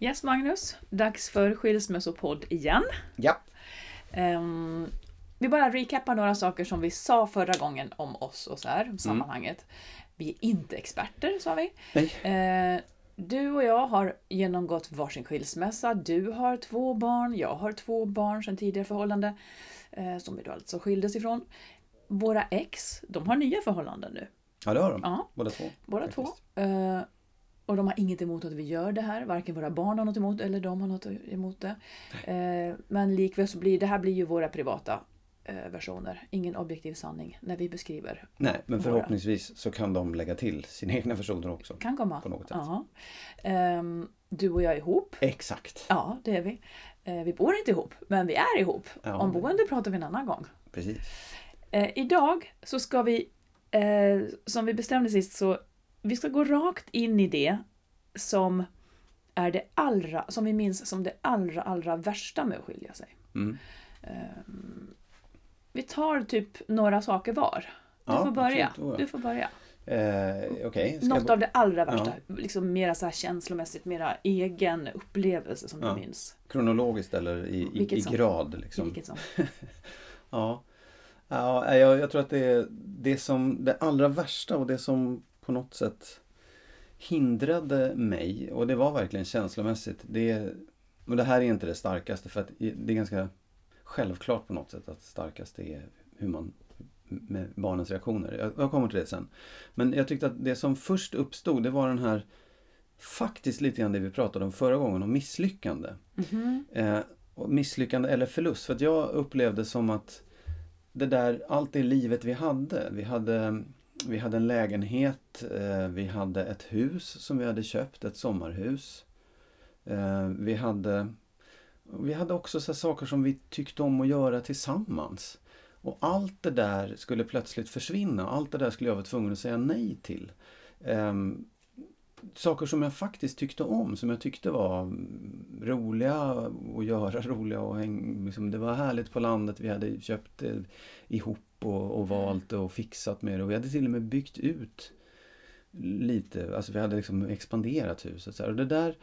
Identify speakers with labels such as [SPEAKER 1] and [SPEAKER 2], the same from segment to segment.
[SPEAKER 1] Yes Magnus, dags för skilsmässopodd igen.
[SPEAKER 2] Ja.
[SPEAKER 1] Ehm, vi bara recappar några saker som vi sa förra gången om oss och så här, om sammanhanget. Vi är inte experter, sa vi.
[SPEAKER 2] Nej.
[SPEAKER 1] Eh, du och jag har genomgått varsin skilsmässa. Du har två barn, jag har två barn sedan tidigare förhållande. Eh, som vi då alltså skildes ifrån. Våra ex, de har nya förhållanden nu.
[SPEAKER 2] Ja, det har de.
[SPEAKER 1] Ja.
[SPEAKER 2] Båda två.
[SPEAKER 1] Båda
[SPEAKER 2] faktiskt.
[SPEAKER 1] två. Eh, och de har inget emot att vi gör det här. Varken våra barn har något emot eller de har något emot det. Eh, men likväl så blir det här blir ju våra privata eh, versioner. Ingen objektiv sanning när vi beskriver.
[SPEAKER 2] Nej, men
[SPEAKER 1] Våra.
[SPEAKER 2] förhoppningsvis så kan de lägga till sina egna versioner också.
[SPEAKER 1] Kan komma.
[SPEAKER 2] På något sätt.
[SPEAKER 1] Ja. Ehm, du och jag är ihop.
[SPEAKER 2] Exakt.
[SPEAKER 1] Ja, det är vi. Eh, vi bor inte ihop, men vi är ihop.
[SPEAKER 2] Ja.
[SPEAKER 1] Om boende pratar vi en annan gång.
[SPEAKER 2] Precis.
[SPEAKER 1] Eh, idag så ska vi, eh, som vi bestämde sist, så vi ska gå rakt in i det som är det allra, som vi minns som det allra, allra värsta med att skilja sig.
[SPEAKER 2] Mm.
[SPEAKER 1] Vi tar typ några saker var. Du
[SPEAKER 2] Ja,
[SPEAKER 1] får börja.
[SPEAKER 2] absolut. Oh, ja.
[SPEAKER 1] Du får börja.
[SPEAKER 2] Eh, ska
[SPEAKER 1] Något av det allra värsta. Liksom mera så här känslomässigt, mera egen upplevelse som
[SPEAKER 2] Ja.
[SPEAKER 1] du minns.
[SPEAKER 2] Kronologiskt eller i, i, i grad?
[SPEAKER 1] I
[SPEAKER 2] Liksom.
[SPEAKER 1] vilket som.
[SPEAKER 2] Ja. ja jag, jag tror att det är det som det allra värsta och det som på något sätt hindrade mig och det var verkligen känslomässigt. Det, och det här är inte det starkaste för att det är ganska självklart på något sätt att det starkaste är hur man med barnens reaktioner. Jag, jag kommer till det sen. Men jag tyckte att det som först uppstod det var den här faktiskt lite grann det vi pratade om förra gången om misslyckande.
[SPEAKER 1] Mhm.
[SPEAKER 2] Eh, och misslyckande eller förlust. För att jag upplevde som att det där, allt det livet vi hade. Vi hade, vi hade en lägenhet, eh, vi hade ett hus som vi hade köpt, ett sommarhus. Eh, vi hade vi hade också så här saker som vi tyckte om att göra tillsammans. Och allt det där skulle plötsligt försvinna. Allt det där skulle jag vara tvungen att säga nej till. Ehm, saker som jag faktiskt tyckte om, som jag tyckte var roliga att göra, roliga och häng, liksom, det var härligt på landet. Vi hade köpt eh, ihop och, och valt det och fixat med det. Och vi hade till och med byggt ut lite, alltså vi hade liksom expanderat huset. Så här. Och det där,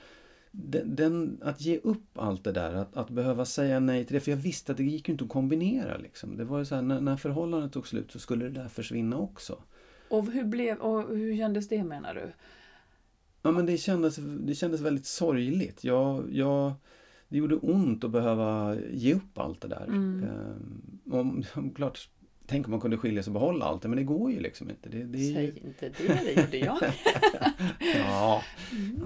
[SPEAKER 2] den, den, att ge upp allt det där, att, att behöva säga nej till det. För jag visste att det gick ju inte att kombinera. Liksom. Det var ju så här, när, när förhållandet tog slut så skulle det där försvinna också.
[SPEAKER 1] Och hur, blev, och hur kändes det menar du?
[SPEAKER 2] Ja, men det kändes, det kändes väldigt sorgligt. Jag, jag, det gjorde ont att behöva ge upp allt det där.
[SPEAKER 1] Mm.
[SPEAKER 2] Ehm, om, klart, tänk om man kunde skilja sig och behålla allt men det går ju liksom inte. Det, det.
[SPEAKER 1] Säg inte det, det gjorde jag.
[SPEAKER 2] Ja,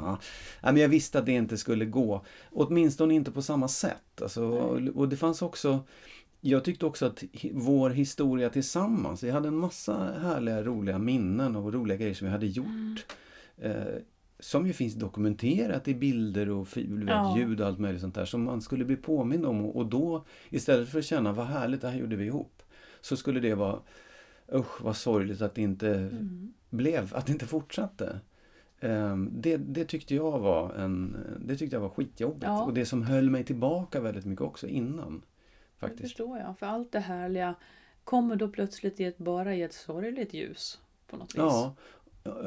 [SPEAKER 2] ja. Nej, men jag visste att det inte skulle gå. Åtminstone inte på samma sätt. Alltså, och det fanns också jag tyckte också att vår historia tillsammans, vi hade en massa härliga roliga minnen och roliga grejer som vi hade gjort. Eh, som ju finns dokumenterat i bilder och
[SPEAKER 1] Ja.
[SPEAKER 2] ljud och allt möjligt sånt där som man skulle bli påmind om. Och, och då, istället för att känna vad härligt, det här gjorde vi ihop. Så skulle det vara, usch vad sorgligt att det inte
[SPEAKER 1] Mm.
[SPEAKER 2] blev, att det inte fortsatte. Ehm, Det, det tyckte jag var en, det tyckte jag var skitjobbigt.
[SPEAKER 1] Ja.
[SPEAKER 2] Och det som höll mig tillbaka väldigt mycket också innan.
[SPEAKER 1] Det
[SPEAKER 2] Faktiskt.
[SPEAKER 1] förstår jag. För allt det härliga kommer då plötsligt i ett, bara i ett sorgligt ljus. På något vis.
[SPEAKER 2] Ja,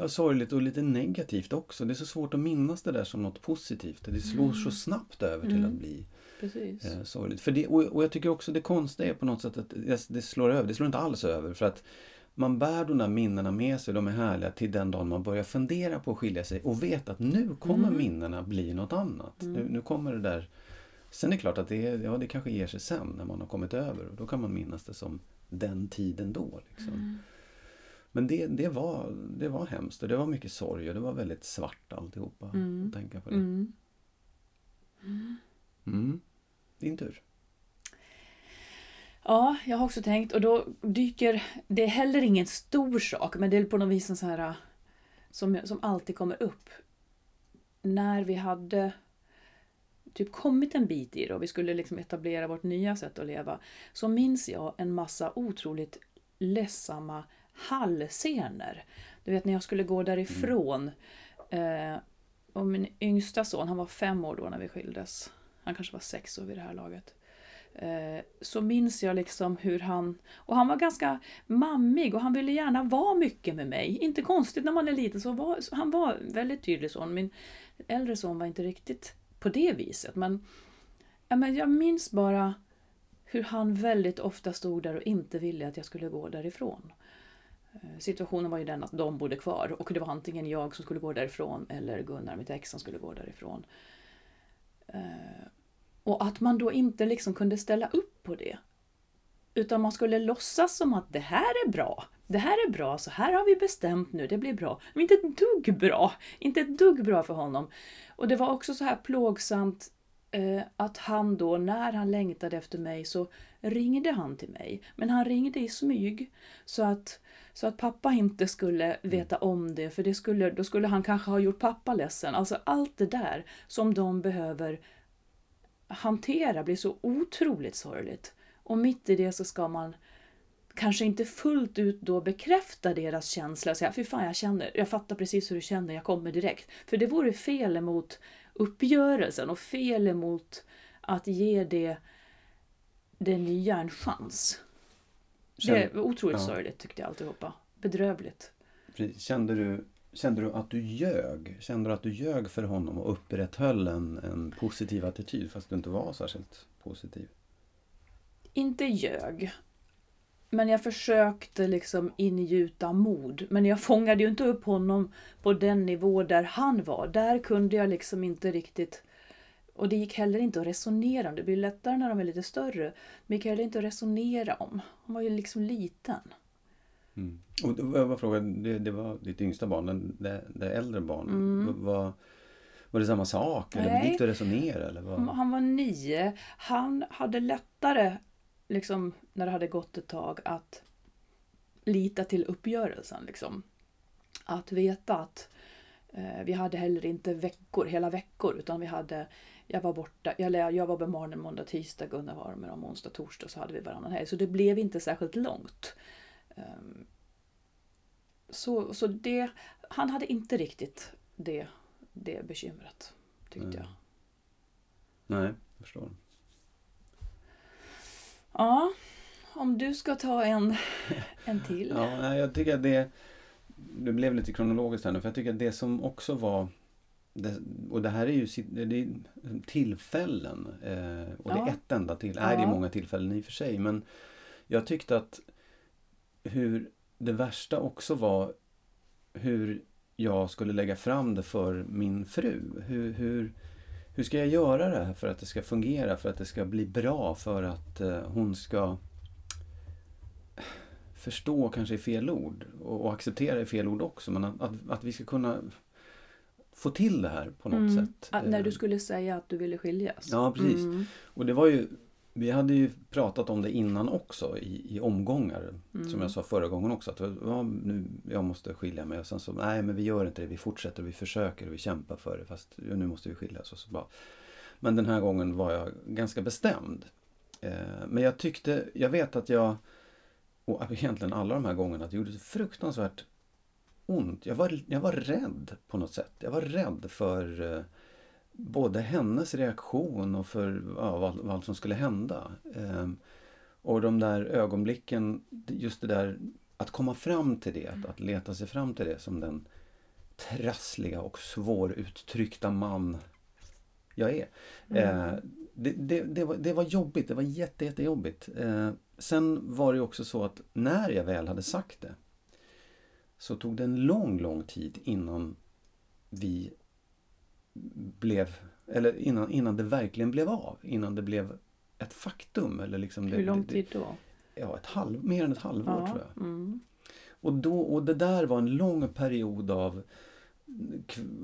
[SPEAKER 2] sorgligt och lite negativt också. Det är så svårt att minnas det där som något positivt. Det slår så snabbt över till
[SPEAKER 1] Mm.
[SPEAKER 2] att bli
[SPEAKER 1] Precis.
[SPEAKER 2] eh, sorgligt. För det, och, och jag tycker också det konstiga är på något sätt att det, det slår över. Det slår inte alls över. För att man bär de där minnena med sig, de är härliga, till den dagen man börjar fundera på att skilja sig och vet att nu kommer
[SPEAKER 1] Mm.
[SPEAKER 2] minnena bli något annat. Nu, nu kommer det där. Sen är det klart att det, ja, det kanske ger sig sen när man har kommit över och då kan man minnas det som den tiden då. Liksom.
[SPEAKER 1] Mm.
[SPEAKER 2] Men det, det, var, det var hemskt och det var mycket sorg och det var väldigt svart alltihopa.
[SPEAKER 1] Mm.
[SPEAKER 2] Att tänka på det.
[SPEAKER 1] Mm.
[SPEAKER 2] Mm. Din tur.
[SPEAKER 1] Ja, jag har också tänkt och då dyker, det är heller ingen stor sak men det är på något vis en så här som, som alltid kommer upp. När vi hade typ kommit en bit i det och vi skulle liksom etablera vårt nya sätt att leva så minns jag en massa otroligt ledsamma hallscener. Du vet när jag skulle gå därifrån eh, och min yngsta son, han var fem år då när vi skildes. Han kanske var sex år vid det här laget. Eh, så minns jag liksom hur han... Och han var ganska mammig och han ville gärna vara mycket med mig. Inte konstigt när man är liten, så var, så han var väldigt tydlig son. Min äldre son var inte riktigt på det viset. Men, ja, men jag minns bara hur han väldigt ofta stod där och inte ville att jag skulle gå därifrån. Eh, situationen var ju den att de bodde kvar och det var antingen jag som skulle gå därifrån eller Gunnar, mitt ex, som skulle gå därifrån. Eh, och att man då inte liksom kunde ställa upp på det. Utan man skulle låtsas som att det här är bra. Det här är bra, så här har vi bestämt nu, det blir bra. Men inte ett dugg bra. Inte ett dugg bra för honom. Och det var också så här plågsamt eh, att han då, när han längtade efter mig, så ringde han till mig. Men han ringde i smyg. Så att, så att pappa inte skulle veta om det, för det skulle, då skulle han kanske ha gjort pappa ledsen. Alltså allt det där som de behöver hantera blir så otroligt sorgligt. Och mitt i det så ska man kanske inte fullt ut då bekräfta deras känsla och säga fy fan jag känner, jag fattar precis hur du känner, jag kommer direkt. För det vore fel emot uppgörelsen och fel emot att ge det, det nya en chans. Det är otroligt ja. sorgligt tyckte jag alltihopa. Bedrövligt.
[SPEAKER 2] Kände du, kände du att du ljög? Kände du att du ljög för honom och upprätthöll en, en positiv attityd fast du inte var särskilt positiv?
[SPEAKER 1] Inte ljög. Men jag försökte liksom ingjuta mod. Men jag fångade ju inte upp honom på den nivå där han var. Där kunde jag liksom inte riktigt... Och det gick heller inte att resonera om. Det blir lättare när de är lite större. Men det gick heller inte att resonera om. Han var ju liksom liten.
[SPEAKER 2] Mm. Och jag var frågan, det, det var ditt yngsta barn, det, det äldre barn. Mm. Var, var det samma sak? Eller Nej. gick det att resonera? Eller vad?
[SPEAKER 1] Han var nio. Han hade lättare liksom, när det hade gått ett tag, att lita till uppgörelsen. Liksom. Att veta att eh, vi hade heller inte veckor, hela veckor, utan vi hade jag var borta, jag, jag var med barnen måndag, tisdag, Gunnar var med dem onsdag, torsdag, så hade vi varannan helg. Så det blev inte särskilt långt. Um, så, så det, han hade inte riktigt det, det bekymret, tyckte
[SPEAKER 2] Nej.
[SPEAKER 1] jag.
[SPEAKER 2] Nej, jag förstår.
[SPEAKER 1] Ja, om du ska ta en, en till.
[SPEAKER 2] ja, jag tycker att det, det blev lite kronologiskt här nu, för jag tycker att det som också var det, och det här är ju det är tillfällen. Eh, och ja. det är ett enda till. Ja. Nej, det är många tillfällen i och för sig. Men jag tyckte att hur det värsta också var hur jag skulle lägga fram det för min fru. Hur, hur, hur ska jag göra det här för att det ska fungera, för att det ska bli bra, för att eh, hon ska förstå kanske är fel ord och, och acceptera är fel ord också, men att, att, att, vi ska kunna få till det här på något mm. sätt.
[SPEAKER 1] Att när du eh. skulle säga att du ville skiljas?
[SPEAKER 2] Ja, precis. Mm. Och det var ju vi hade ju pratat om det innan också i, i omgångar. Mm. Som jag sa förra gången också. Att ja, nu, jag måste skilja mig. Och sen så, nej men vi gör inte det. Vi fortsätter och vi försöker och vi kämpar för det. Fast ja, nu måste vi skiljas. Och så bara. Men den här gången var jag ganska bestämd. Eh, men jag tyckte, jag vet att jag, och egentligen alla de här gångerna, att det gjorde så fruktansvärt ont. Jag var, jag var rädd på något sätt. Jag var rädd för eh, både hennes reaktion och för ja, vad, vad som skulle hända. Ehm, och de där ögonblicken, just det där att komma fram till det, att, att leta sig fram till det som den trassliga och svåruttryckta man jag är. Mm. Eh, det, det, det, var, det var jobbigt, det var jätte, jättejobbigt. Eh, sen var det också så att när jag väl hade sagt det så tog det en lång, lång tid innan vi blev, eller innan, innan det verkligen blev av. Innan det blev ett faktum. Eller liksom
[SPEAKER 1] Hur lång tid då?
[SPEAKER 2] Ja, ett halv, mer än ett halvår ja, tror jag.
[SPEAKER 1] Mm.
[SPEAKER 2] Och, då, och det där var en lång period av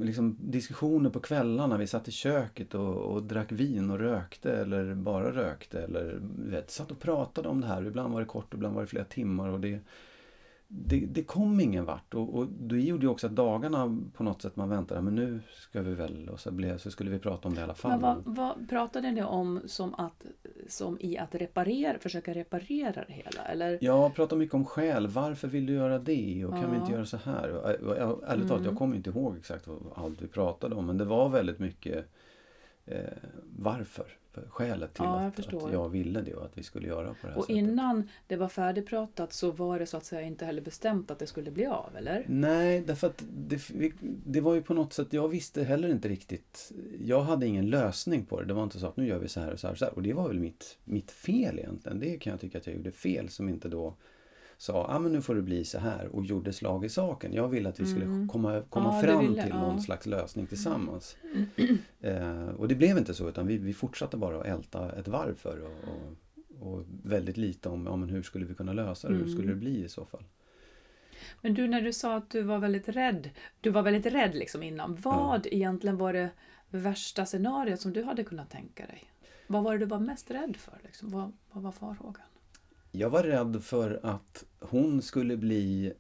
[SPEAKER 2] liksom, diskussioner på kvällarna. Vi satt i köket och, och, drack vin och rökte eller bara rökte. Eller vet, satt och pratade om det här. Ibland var det kort, ibland var det flera timmar. Och det, det, det kom ingen vart och, och det gjorde ju också att dagarna på något sätt man väntade, men nu ska vi väl och så, blev, så skulle vi prata om det i alla fall. Men
[SPEAKER 1] vad, vad pratade ni om som, att, som i att reparera, försöka reparera det hela? Eller?
[SPEAKER 2] Jag pratade mycket om skäl. Varför vill du göra det? Och kan ja. vi inte göra så här? Och, och, ärligt talat, mm. jag kommer inte ihåg exakt vad allt vi pratade om men det var väldigt mycket eh, varför. Skälet till
[SPEAKER 1] Ja, jag
[SPEAKER 2] att,
[SPEAKER 1] förstår.
[SPEAKER 2] att jag ville det och att vi skulle göra på det här
[SPEAKER 1] Och
[SPEAKER 2] sättet.
[SPEAKER 1] innan det var färdigpratat så var det så att säga inte heller bestämt att det skulle bli av, eller?
[SPEAKER 2] Nej, därför att det, det var ju på något sätt, jag visste heller inte riktigt. Jag hade ingen lösning på det. Det var inte så att nu gör vi så här och så här och så här. Och det var väl mitt, mitt fel egentligen. Det kan jag tycka att jag gjorde fel som inte då sa, ja ah, men nu får det bli så här och gjorde slag i saken. Jag ville att vi skulle
[SPEAKER 1] Mm.
[SPEAKER 2] komma, komma
[SPEAKER 1] Ja,
[SPEAKER 2] fram
[SPEAKER 1] ville,
[SPEAKER 2] till
[SPEAKER 1] ja.
[SPEAKER 2] någon slags lösning tillsammans. eh, och det blev inte så utan vi, vi fortsatte bara att älta ett varv för och, och, och väldigt lite om ja, men hur skulle vi kunna lösa det, hur
[SPEAKER 1] Mm.
[SPEAKER 2] skulle det bli i så fall.
[SPEAKER 1] Men du, när du sa att du var väldigt rädd, du var väldigt rädd liksom innan. Vad egentligen var det värsta scenariot som du hade kunnat tänka dig? Vad var det du var mest rädd för? Liksom? Vad, vad var farhågan?
[SPEAKER 2] Jag var rädd för att hon skulle bli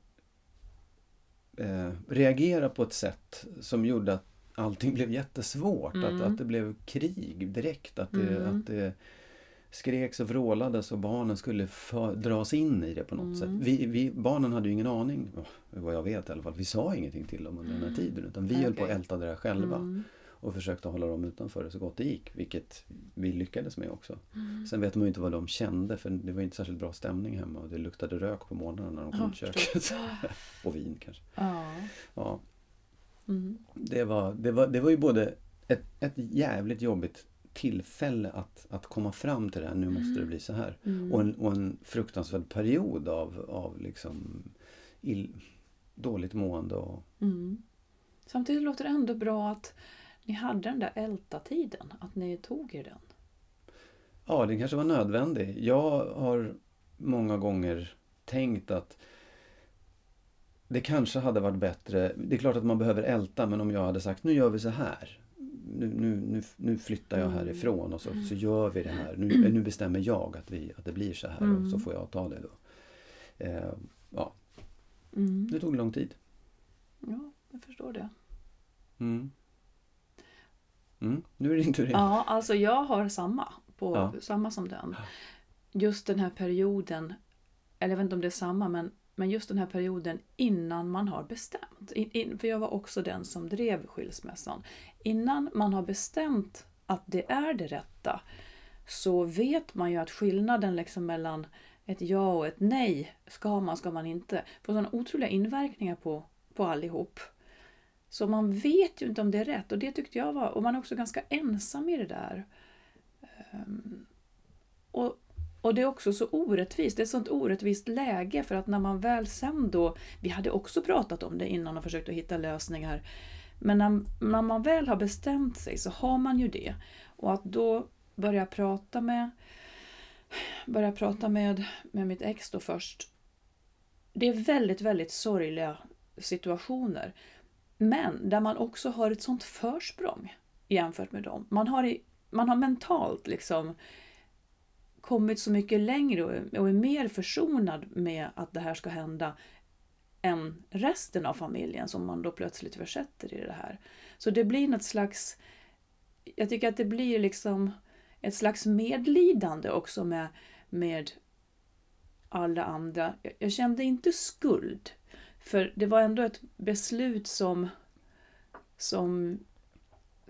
[SPEAKER 2] eh, reagera på ett sätt som gjorde att allting blev jättesvårt. Att,
[SPEAKER 1] Mm.
[SPEAKER 2] att det blev krig direkt. Att det,
[SPEAKER 1] Mm.
[SPEAKER 2] att det skreks och vrålades och barnen skulle få, dras in i det på något
[SPEAKER 1] Mm.
[SPEAKER 2] sätt. Vi, vi, barnen hade ju ingen aning, vad jag vet i alla fall. Vi sa ingenting till dem under den här tiden. Utan vi höll på att älta det där själva.
[SPEAKER 1] Mm.
[SPEAKER 2] Och försökte hålla dem utanför det så gott det gick. Vilket vi lyckades med också.
[SPEAKER 1] Mm.
[SPEAKER 2] Sen vet man ju inte vad de kände för det var inte särskilt bra stämning hemma och det luktade rök på morgnarna när de kom
[SPEAKER 1] Ja,
[SPEAKER 2] till köket. och vin kanske.
[SPEAKER 1] Ja.
[SPEAKER 2] Ja,
[SPEAKER 1] Mm.
[SPEAKER 2] det, var, det, var, det var ju både ett, ett jävligt jobbigt tillfälle att, att komma fram till det här, nu måste det bli så här.
[SPEAKER 1] Mm.
[SPEAKER 2] Och, en, och en fruktansvärd period av, av liksom ill, dåligt mående och
[SPEAKER 1] Mm. Samtidigt låter det ändå bra att ni hade den där älta-tiden, att ni tog er den.
[SPEAKER 2] Ja, den kanske var nödvändig. Jag har många gånger tänkt att det kanske hade varit bättre. Det är klart att man behöver älta, men om jag hade sagt nu gör vi så här. Nu, nu, nu, nu flyttar jag
[SPEAKER 1] Mm.
[SPEAKER 2] härifrån och så, så gör vi det här. Nu, nu bestämmer jag att, vi, att det blir så här och
[SPEAKER 1] Mm.
[SPEAKER 2] så får jag ta det då. Eh, ja,
[SPEAKER 1] Mm.
[SPEAKER 2] det tog lång tid.
[SPEAKER 1] Ja, jag förstår det.
[SPEAKER 2] Mm. Mm. Nu är det din tur.
[SPEAKER 1] Ja, alltså jag har samma, på,
[SPEAKER 2] Ja.
[SPEAKER 1] samma som den. Just den här perioden, eller jag vet inte om det är samma, men, men just den här perioden innan man har bestämt. In, in, för jag var också den som drev skilsmässan. Innan man har bestämt att det är det rätta så vet man ju att skillnaden liksom mellan ett ja och ett nej, ska man, ska man inte, får sådana otroliga inverkningar på, på allihop. Så man vet ju inte om det är rätt och det tyckte jag var, och man är också ganska ensam i det där. Ehm, och, och det är också så orättvist, det är ett sånt orättvist läge för att när man väl sen då, vi hade också pratat om det innan och försökt att hitta lösningar, men när, när man väl har bestämt sig så har man ju det. Och att då börja prata med börja prata med, med mitt ex då först. Det är väldigt, väldigt sorgliga situationer. Men där man också har ett sånt försprång jämfört med dem. Man har, i, man har mentalt liksom kommit så mycket längre och, är- mer försonad med att det här ska hända än resten av familjen som man då plötsligt försätter i det här. Så det blir något slags... Jag tycker att det blir liksom ett slags medlidande också med, med alla andra. Jag, jag kände inte skuld. För det var ändå ett beslut som, som,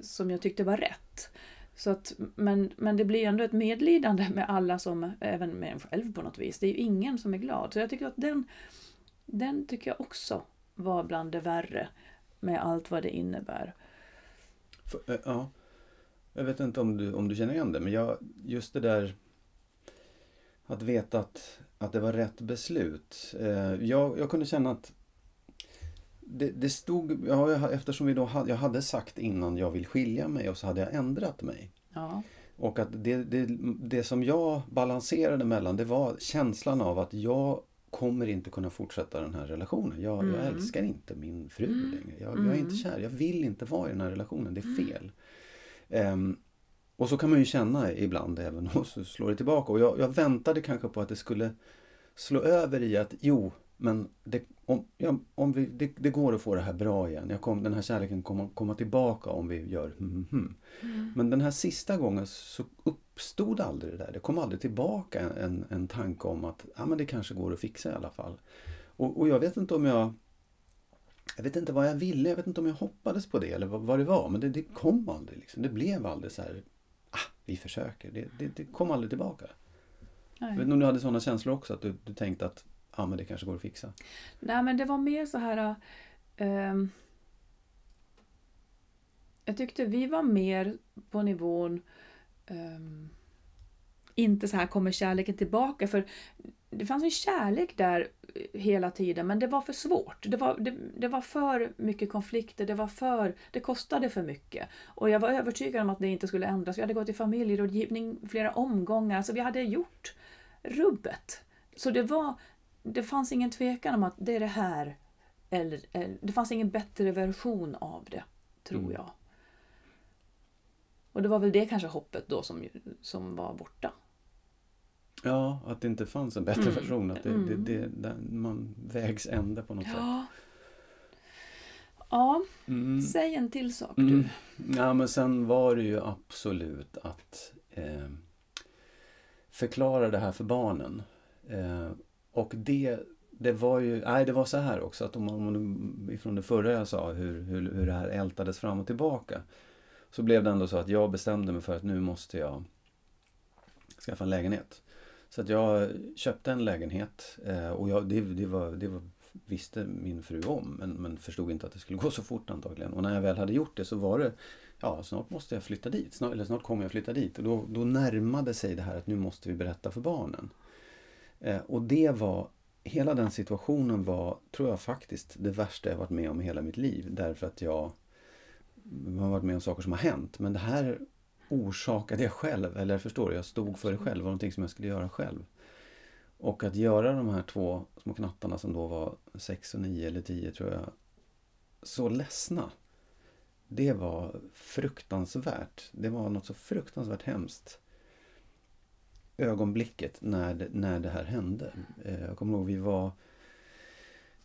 [SPEAKER 1] som jag tyckte var rätt. Så att, men, men det blir ändå ett medlidande med alla som, även med en själv på något vis. Det är ju ingen som är glad. Så jag tycker att den, den tycker jag också var bland det värre med allt vad det innebär.
[SPEAKER 2] För, eh, ja. Jag vet inte om du, om du känner igen det, men jag, just det där att veta att, att det var rätt beslut. Eh, jag, jag kunde känna att det, det stod, ja, jag, eftersom vi då hade, jag hade sagt innan jag vill skilja mig och så hade jag ändrat mig.
[SPEAKER 1] Ja.
[SPEAKER 2] Och att det, det, det som jag balanserade mellan det var känslan av att jag kommer inte kunna fortsätta den här relationen. Jag, jag
[SPEAKER 1] Mm.
[SPEAKER 2] älskar inte min fru
[SPEAKER 1] Mm.
[SPEAKER 2] längre. Jag, jag är inte
[SPEAKER 1] Mm.
[SPEAKER 2] kär. Jag vill inte vara i den här relationen. Det är fel. Ehm, och så kan man ju känna ibland även och så slår det tillbaka. Och jag, jag väntade kanske på att det skulle slå över i att jo, men det, om, ja, om vi, det, det går att få det här bra igen. Jag kom, den här kärleken kommer komma tillbaka om vi gör hmm, hmm, hmm. Men den här sista gången så uppstod aldrig det där. Det kom aldrig tillbaka en, en, en tanke om att ja, men det kanske går att fixa i alla fall. Och, och jag vet inte om jag jag vet inte vad jag ville, jag vet inte om jag hoppades på det eller vad, vad det var. Men det, det kom aldrig. Liksom. Det blev aldrig så här, ah, vi försöker. Det, det, det kom aldrig tillbaka.
[SPEAKER 1] Nej.
[SPEAKER 2] Jag vet inte om du hade sådana känslor också? Att du, du tänkte att Ja, men det kanske går att fixa?
[SPEAKER 1] Nej men det var mer så här... Äh, jag tyckte vi var mer på nivån... äh, inte så här kommer kärleken tillbaka för det fanns en kärlek där eh, hela tiden men det var för svårt. Det var, det, det var för mycket konflikter, det var för... Det kostade för mycket. Och jag var övertygad om att det inte skulle ändras. Vi hade gått i familjerådgivning flera omgångar. så vi hade gjort rubbet. Så det var... Det fanns ingen tvekan om att det är det här. Eller, eller det fanns ingen bättre version av det, tror
[SPEAKER 2] Mm.
[SPEAKER 1] jag. Och det var väl det kanske hoppet då som, som var borta.
[SPEAKER 2] Ja, att det inte fanns en bättre
[SPEAKER 1] Mm.
[SPEAKER 2] version. Att det,
[SPEAKER 1] Mm.
[SPEAKER 2] det, det, man vägs ände på något sätt.
[SPEAKER 1] Ja. Ja,
[SPEAKER 2] Mm.
[SPEAKER 1] säg en till sak
[SPEAKER 2] Mm.
[SPEAKER 1] du.
[SPEAKER 2] Ja, men sen var det ju absolut att eh, förklara det här för barnen. Eh, och det, det var ju, nej det var så här också att om man, ifrån det förra jag sa hur, hur, hur det här ältades fram och tillbaka. Så blev det ändå så att jag bestämde mig för att nu måste jag skaffa en lägenhet. Så att jag köpte en lägenhet eh, och jag, det, det, var, det var, visste min fru om men, men förstod inte att det skulle gå så fort antagligen. Och när jag väl hade gjort det så var det Ja, snart måste jag flytta dit. Snart, eller snart kommer jag flytta dit. Och då, då närmade sig det här att nu måste vi berätta för barnen. Eh, och det var Hela den situationen var, tror jag faktiskt, det värsta jag varit med om i hela mitt liv. Därför att jag har varit med om saker som har hänt. Men det här orsakade jag själv. Eller förstår du, jag stod för det själv. Det var någonting som jag skulle göra själv. Och att göra de här två små knattarna som då var sex och nio eller tio tror jag. Så ledsna. Det var fruktansvärt. Det var något så fruktansvärt hemskt. Ögonblicket när det, när det här hände. Eh, jag kommer ihåg vi var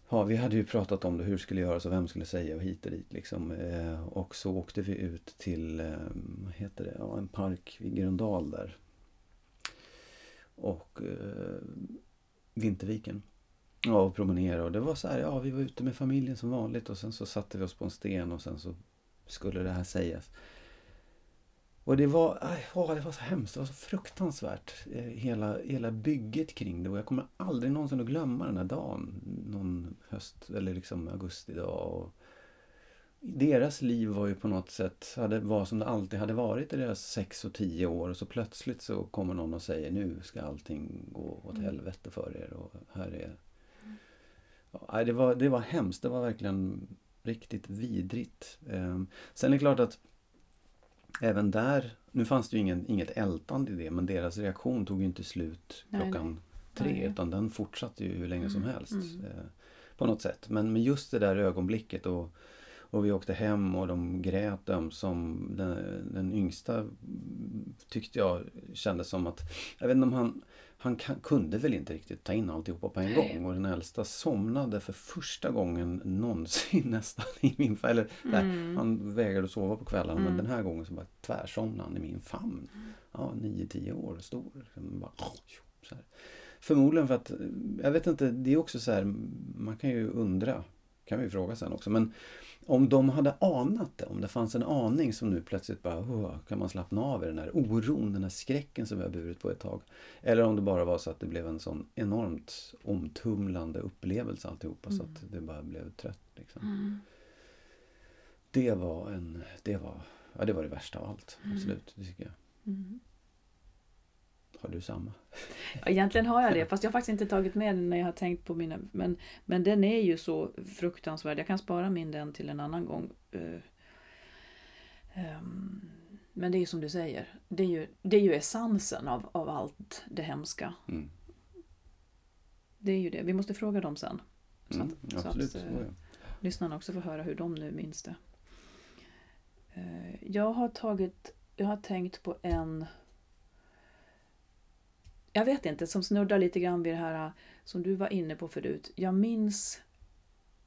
[SPEAKER 2] Ja, vi hade ju pratat om det, hur det skulle göras och vem skulle säga och hit och dit liksom. Eh, och så åkte vi ut till, eh, vad heter det, ja, en park vid Gröndal där. Och eh, Vinterviken. Ja, och promenera och det var så här, ja vi var ute med familjen som vanligt och sen så satte vi oss på en sten och sen så skulle det här sägas. Och det var, aj, åh, det var så hemskt, det var så fruktansvärt. eh, Hela, hela bygget kring det och jag kommer aldrig någonsin att glömma den här dagen. Någon höst eller liksom augustidag. Och deras liv var ju på något sätt, hade, var som det alltid hade varit i deras sex och tio år. Och så plötsligt så kommer någon och säger nu ska allting gå åt
[SPEAKER 1] Mm.
[SPEAKER 2] helvete för er och här är... Ja, det, var, det var hemskt, det var verkligen riktigt vidrigt. Ehm, Sen är det klart att även där, nu fanns det ju ingen, inget ältande i det, men deras reaktion tog ju inte slut
[SPEAKER 1] Nej,
[SPEAKER 2] klockan tre,
[SPEAKER 1] Nej.
[SPEAKER 2] utan den fortsatte ju hur länge som
[SPEAKER 1] Mm,
[SPEAKER 2] helst.
[SPEAKER 1] mm.
[SPEAKER 2] Eh, på något sätt. Men, men just det där ögonblicket och, och vi åkte hem och de grät ömsom. Den, den yngsta mm, tyckte jag kändes som att, jag vet inte om han, han kunde väl inte riktigt ta in alltihopa på en gång. Och den äldsta somnade för första gången någonsin nästan i min famn. Eller,
[SPEAKER 1] Mm.
[SPEAKER 2] han vägrade att sova på kvällarna men
[SPEAKER 1] Mm.
[SPEAKER 2] den här gången så bara tvärsomnade han i min famn. Ja, 9-10 år stor. Liksom bara, så här. Förmodligen för att, jag vet inte, det är också så här, man kan ju undra, kan vi fråga sen också, men om de hade anat det, om det fanns en aning som nu plötsligt bara, "Åh, kan man slappna av i den här oron, den här skräcken som vi har burit på ett tag. Eller om det bara var så att det blev en sån enormt omtumlande upplevelse alltihopa så
[SPEAKER 1] Mm.
[SPEAKER 2] att det bara blev trött. Liksom.
[SPEAKER 1] Mm.
[SPEAKER 2] Det var en, det var, ja det var det värsta av allt.
[SPEAKER 1] Mm.
[SPEAKER 2] Absolut, det tycker jag.
[SPEAKER 1] Mm.
[SPEAKER 2] Har du samma?
[SPEAKER 1] Egentligen har jag det, fast jag har faktiskt inte tagit med den när jag har tänkt på mina. Men, men den är ju så fruktansvärd. Jag kan spara min den till en annan gång. Eh, ehm, Men det är ju som du säger, det är ju, det är ju essensen av, av allt det hemska.
[SPEAKER 2] Mm.
[SPEAKER 1] Det är ju det. Vi måste fråga dem sen. Så
[SPEAKER 2] Mm,
[SPEAKER 1] att- så
[SPEAKER 2] absolut.
[SPEAKER 1] att,
[SPEAKER 2] så
[SPEAKER 1] eh, lyssnarna också får höra hur de nu minns det. Eh, Jag har tagit, jag har tänkt på en jag vet inte, som snuddar lite grann vid det här som du var inne på förut. Jag minns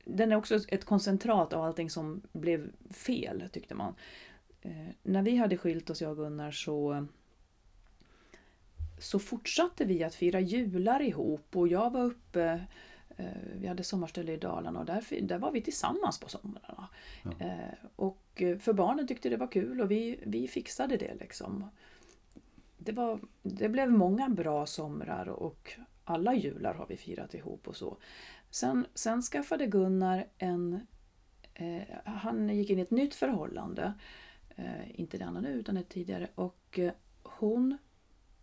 [SPEAKER 1] den är också ett koncentrat av allting som blev fel, tyckte man. Eh, när vi hade skilt oss, jag och Gunnar, så, så fortsatte vi att fira jular ihop och jag var uppe Eh, vi hade sommarställe i Dalarna och där, där var vi tillsammans på somrarna. Ja. Eh, och eh, för barnen tyckte det var kul och vi, vi fixade det liksom. Det, var, det blev många bra somrar och alla jular har vi firat ihop och så. Sen, sen skaffade Gunnar en... Eh, han gick in i ett nytt förhållande. Eh, inte det han nu utan ett tidigare. Och eh, hon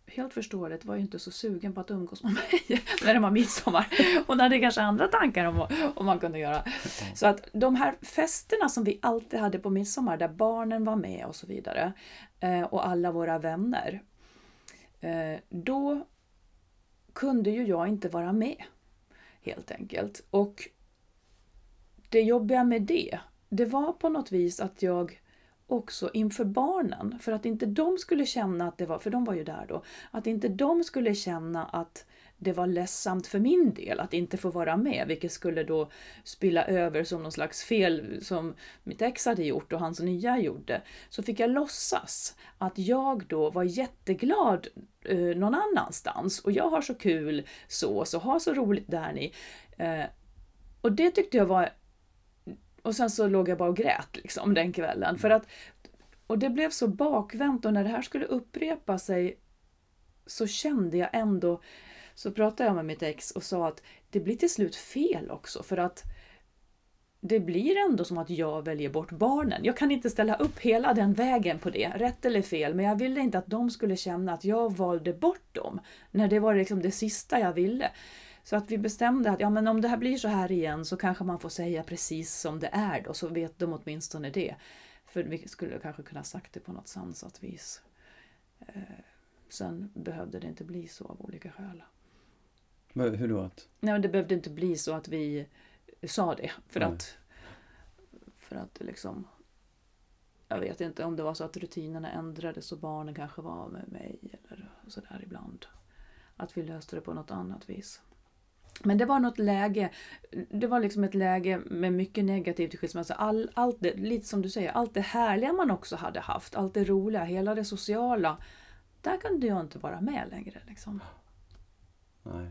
[SPEAKER 1] helt förståeligt var ju inte så sugen på att umgås med mig när det var midsommar. Hon hade kanske andra tankar om vad man kunde göra. Så att de här festerna som vi alltid hade på midsommar där barnen var med och så vidare eh, och alla våra vänner. Eh, då kunde ju jag inte vara med helt enkelt. Och det jobbiga med det, det var på något vis att jag också inför barnen. För att inte de skulle känna att det var, för de var ju där då, att inte de skulle känna att det var ledsamt för min del att inte få vara med, vilket skulle då spilla över som någon slags fel som mitt ex hade gjort och hans nya gjorde. Så fick jag låtsas att jag då var jätteglad eh, någon annanstans och jag har så kul så, så ha så roligt där ni. Eh, och det tyckte jag var och sen så låg jag bara och grät liksom den kvällen. För att, och det blev så bakvänt och när det här skulle upprepa sig så kände jag ändå, så pratade jag med mitt ex och sa att det blir till slut fel också för att det blir ändå som att jag väljer bort barnen. Jag kan inte ställa upp hela den vägen på det, rätt eller fel, men jag ville inte att de skulle känna att jag valde bort dem, när det var liksom det sista jag ville. Så att vi bestämde att ja, men om det här blir så här igen så kanske man får säga precis som det är då, så vet de åtminstone det. För vi skulle kanske kunna sagt det på något sansat vis. Eh, sen behövde det inte bli så av olika skäl.
[SPEAKER 2] Hur då? Att?
[SPEAKER 1] Nej, det behövde inte bli så att vi sa det. För Nej. att för att liksom jag vet inte om det var så att rutinerna ändrades och barnen kanske var med mig eller sådär ibland. Att vi löste det på något annat vis. Men det var något läge, det var liksom ett läge med mycket negativt i skilsmässa. All, allt det, lite som du säger, allt det härliga man också hade haft, allt det roliga, hela det sociala. Där kunde jag inte vara med längre. Liksom.
[SPEAKER 2] Nej.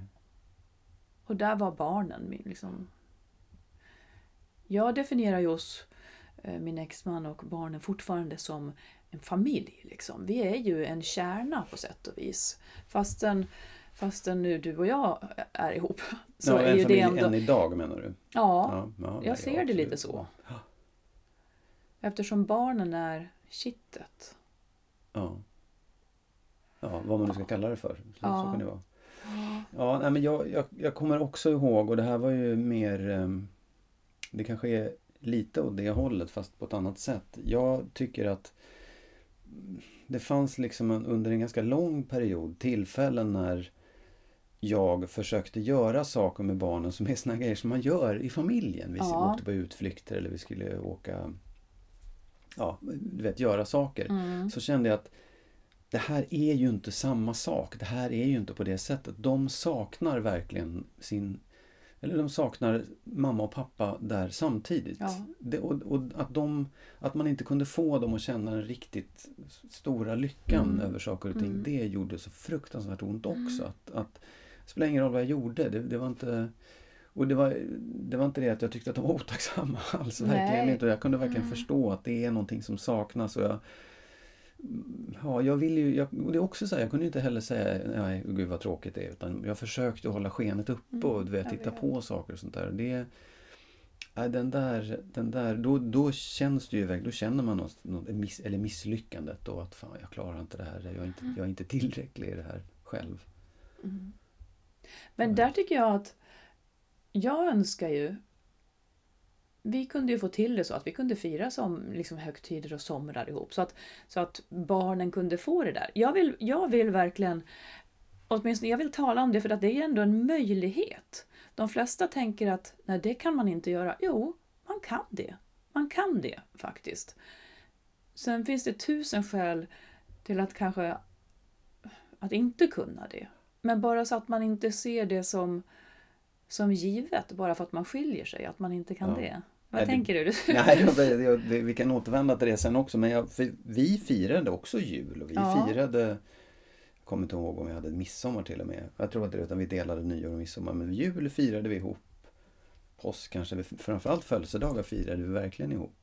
[SPEAKER 1] Och där var barnen. Liksom. Jag definierar ju oss, eh, min exman och barnen, fortfarande som en familj. Liksom. Vi är ju en kärna på sätt och vis. Fastän fastän nu du och jag är ihop.
[SPEAKER 2] Så ja, är ju det ändå... än idag menar du?
[SPEAKER 1] Ja, ja, ja jag ser ja, det lite så. Eftersom barnen är kittet.
[SPEAKER 2] Ja. Ja, vad man nu ska kalla det för. Så, så kan det vara. Ja, nej, men jag, jag, jag, kommer också ihåg och det här var ju mer ehm, Det kanske är lite åt det hållet fast på ett annat sätt. Jag tycker att det fanns liksom en, under en ganska lång period tillfällen när jag försökte göra saker med barnen som är såna grejer som man gör i familjen. Vi ja. åkte på utflykter eller vi skulle åka Ja, du vet, göra saker. Mm. Så kände jag att det här är ju inte samma sak. Det här är ju inte på det sättet. De saknar verkligen sin eller de saknar mamma och pappa där samtidigt. Ja. Det, och, och, att, de, att man inte kunde få dem att känna den riktigt stora lyckan mm. över saker och ting. Mm. Det gjorde så fruktansvärt ont också. Mm. Att, att det spelar ingen roll vad jag gjorde. Det, det, var inte... Och det var, det var inte det att jag tyckte att de var otacksamma alls. Verkligen inte. Jag kunde verkligen mm. förstå att det är någonting som saknas. Och jag, ja, jag vill ju, jag, det är också så här, jag kunde inte heller säga nej, gud vad tråkigt det är. Utan jag försökte hålla skenet uppe mm, och vet, titta på saker och sånt där. Det, den där, den där då, då känns det ju iväg, då känner man något, något miss, eller misslyckandet då att fan jag klarar inte det här, jag är inte, jag är inte tillräcklig i det här själv.
[SPEAKER 1] Mm. Men där tycker jag att jag önskar ju vi kunde ju få till det så att vi kunde fira som liksom högtider och somrar ihop så att, så att barnen kunde få det där. Jag vill, jag vill verkligen, åtminstone jag vill tala om det för att det är ändå en möjlighet. De flesta tänker att nej, det kan man inte göra. Jo, man kan det. Man kan det faktiskt. Sen finns det tusen skäl till att kanske att inte kunna det. Men bara så att man inte ser det som, som givet bara för att man skiljer sig, att man inte kan ja. det. Vad nej, tänker du?
[SPEAKER 2] nej, jag, jag, vi kan återvända till det sen också. Men jag, vi firade också jul och vi ja. firade jag kommer inte ihåg om vi hade midsommar till och med. Jag tror inte det, utan vi delade nyår och midsommar. Men jul firade vi ihop påsk kanske, framförallt födelsedagar firade vi verkligen ihop.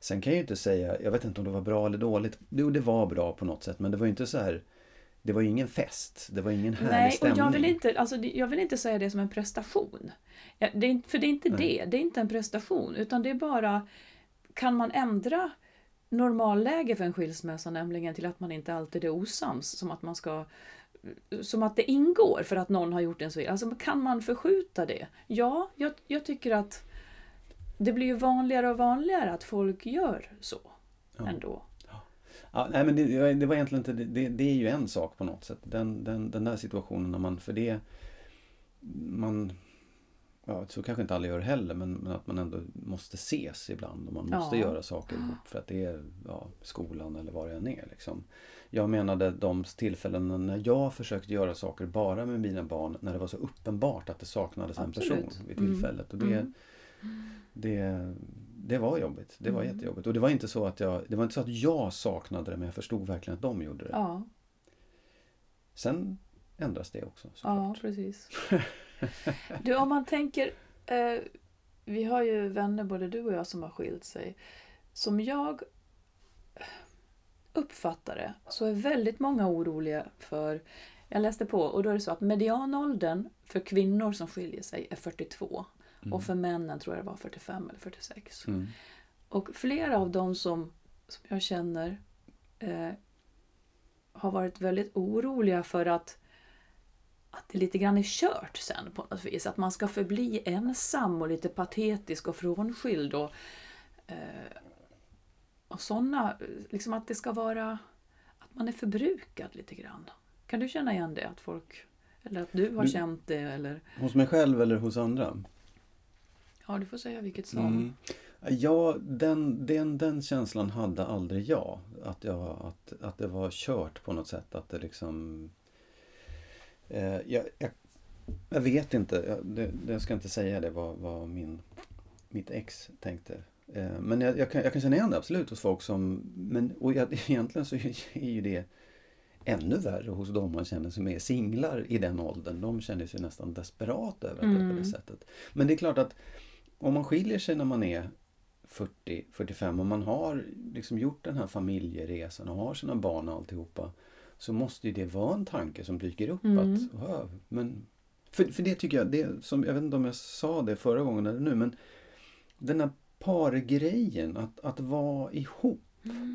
[SPEAKER 2] Sen kan jag ju inte säga, jag vet inte om det var bra eller dåligt. Jo, det var bra på något sätt men det var ju inte så här det var ingen fest, det var ingen härlig
[SPEAKER 1] Nej,
[SPEAKER 2] stämning.
[SPEAKER 1] och jag vill, inte, alltså, jag vill inte säga det som en prestation. Det är, för det är inte
[SPEAKER 2] Nej.
[SPEAKER 1] det, det är inte en prestation utan det är bara kan man ändra normalläge för en skilsmässa, nämligen till att man inte alltid är osams, som att man ska som att det ingår för att någon har gjort en så Alltså kan man förskjuta det? Ja, jag, jag tycker att det blir ju vanligare och vanligare att folk gör så
[SPEAKER 2] Ja.
[SPEAKER 1] ändå.
[SPEAKER 2] Ja, nej men det, det var egentligen inte, det, det är ju en sak på något sätt. Den, den, den där situationen när man, för det, man, ja så kanske inte alla gör heller, men, men att man ändå måste ses ibland och man måste
[SPEAKER 1] Ja.
[SPEAKER 2] göra saker ihop för att det är ja, skolan eller vad det än är. Liksom. Jag menade de tillfällen när jag försökte göra saker bara med mina barn när det var så uppenbart att det saknades en
[SPEAKER 1] Absolut.
[SPEAKER 2] person vid
[SPEAKER 1] Mm.
[SPEAKER 2] tillfället. Och det,
[SPEAKER 1] Mm.
[SPEAKER 2] det, det var jobbigt. Det var
[SPEAKER 1] Mm.
[SPEAKER 2] jättejobbigt. Och det var inte så att jag, det var inte så att jag saknade det men jag förstod verkligen att de gjorde det.
[SPEAKER 1] Ja,
[SPEAKER 2] Sen ändras det också
[SPEAKER 1] ja
[SPEAKER 2] såklart.
[SPEAKER 1] precis. Du, om man tänker... Eh, vi har ju vänner, både du och jag, som har skilt sig. Som jag uppfattar det så är väldigt många oroliga för... Jag läste på och då är det så att medianåldern för kvinnor som skiljer sig är 42
[SPEAKER 2] Mm.
[SPEAKER 1] och för männen tror jag det var 45 eller 46.
[SPEAKER 2] Mm.
[SPEAKER 1] Och flera av dem som, som jag känner eh, har varit väldigt oroliga för att, att det lite grann är kört sen på något vis. Att man ska förbli ensam och lite patetisk och frånskild. Och, eh, och sådana, liksom att det ska vara att man är förbrukad lite grann. Kan du känna igen det? Att folk, eller att du har
[SPEAKER 2] Du-
[SPEAKER 1] känt det? Eller,
[SPEAKER 2] Hos mig själv eller hos andra?
[SPEAKER 1] Ja, du får säga vilket som.
[SPEAKER 2] Mm. Ja, den, den, den känslan hade aldrig jag. Att, jag att, att det var kört på något sätt. Att det liksom... Eh, jag, jag, jag vet inte, jag, det, jag ska inte säga det vad, vad min, mitt ex tänkte. Eh, men jag, jag, kan, jag kan känna igen det absolut hos folk som... Men, och jag, egentligen så är ju det ännu värre hos de man känner som är singlar i den åldern. De känner sig nästan desperat över att det är på
[SPEAKER 1] Mm.
[SPEAKER 2] det sättet. Men det är klart att om man skiljer sig när man är 40-45 och man har liksom gjort den här familjeresan och har sina barn och alltihopa så måste ju det vara en tanke som dyker upp
[SPEAKER 1] Mm.
[SPEAKER 2] att "Hö, men för, för det tycker jag, det som, jag vet inte om jag sa det förra gången eller nu men den här pargrejen, att, att vara ihop,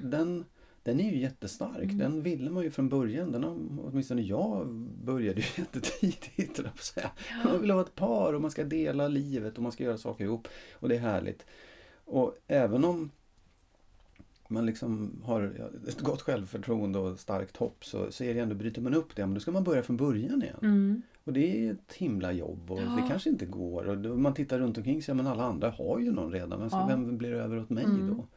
[SPEAKER 2] den, den är ju jättestark.
[SPEAKER 1] Mm.
[SPEAKER 2] Den ville man ju från början. Den har, åtminstone jag började ju jättetidigt, på säga. Man vill ha ett par och man ska dela livet och man ska göra saker ihop. Och det är härligt. Och även om man liksom har ja, ett gott självförtroende och starkt hopp så, så är det ändå, bryter man upp det, men då ska man börja från början igen.
[SPEAKER 1] Mm.
[SPEAKER 2] Och det är ett himla jobb och
[SPEAKER 1] Ja.
[SPEAKER 2] det kanske inte går. Och då, man tittar runt omkring sig, men alla andra har ju någon redan. Ska,
[SPEAKER 1] Ja.
[SPEAKER 2] vem blir över åt mig
[SPEAKER 1] Mm.
[SPEAKER 2] då?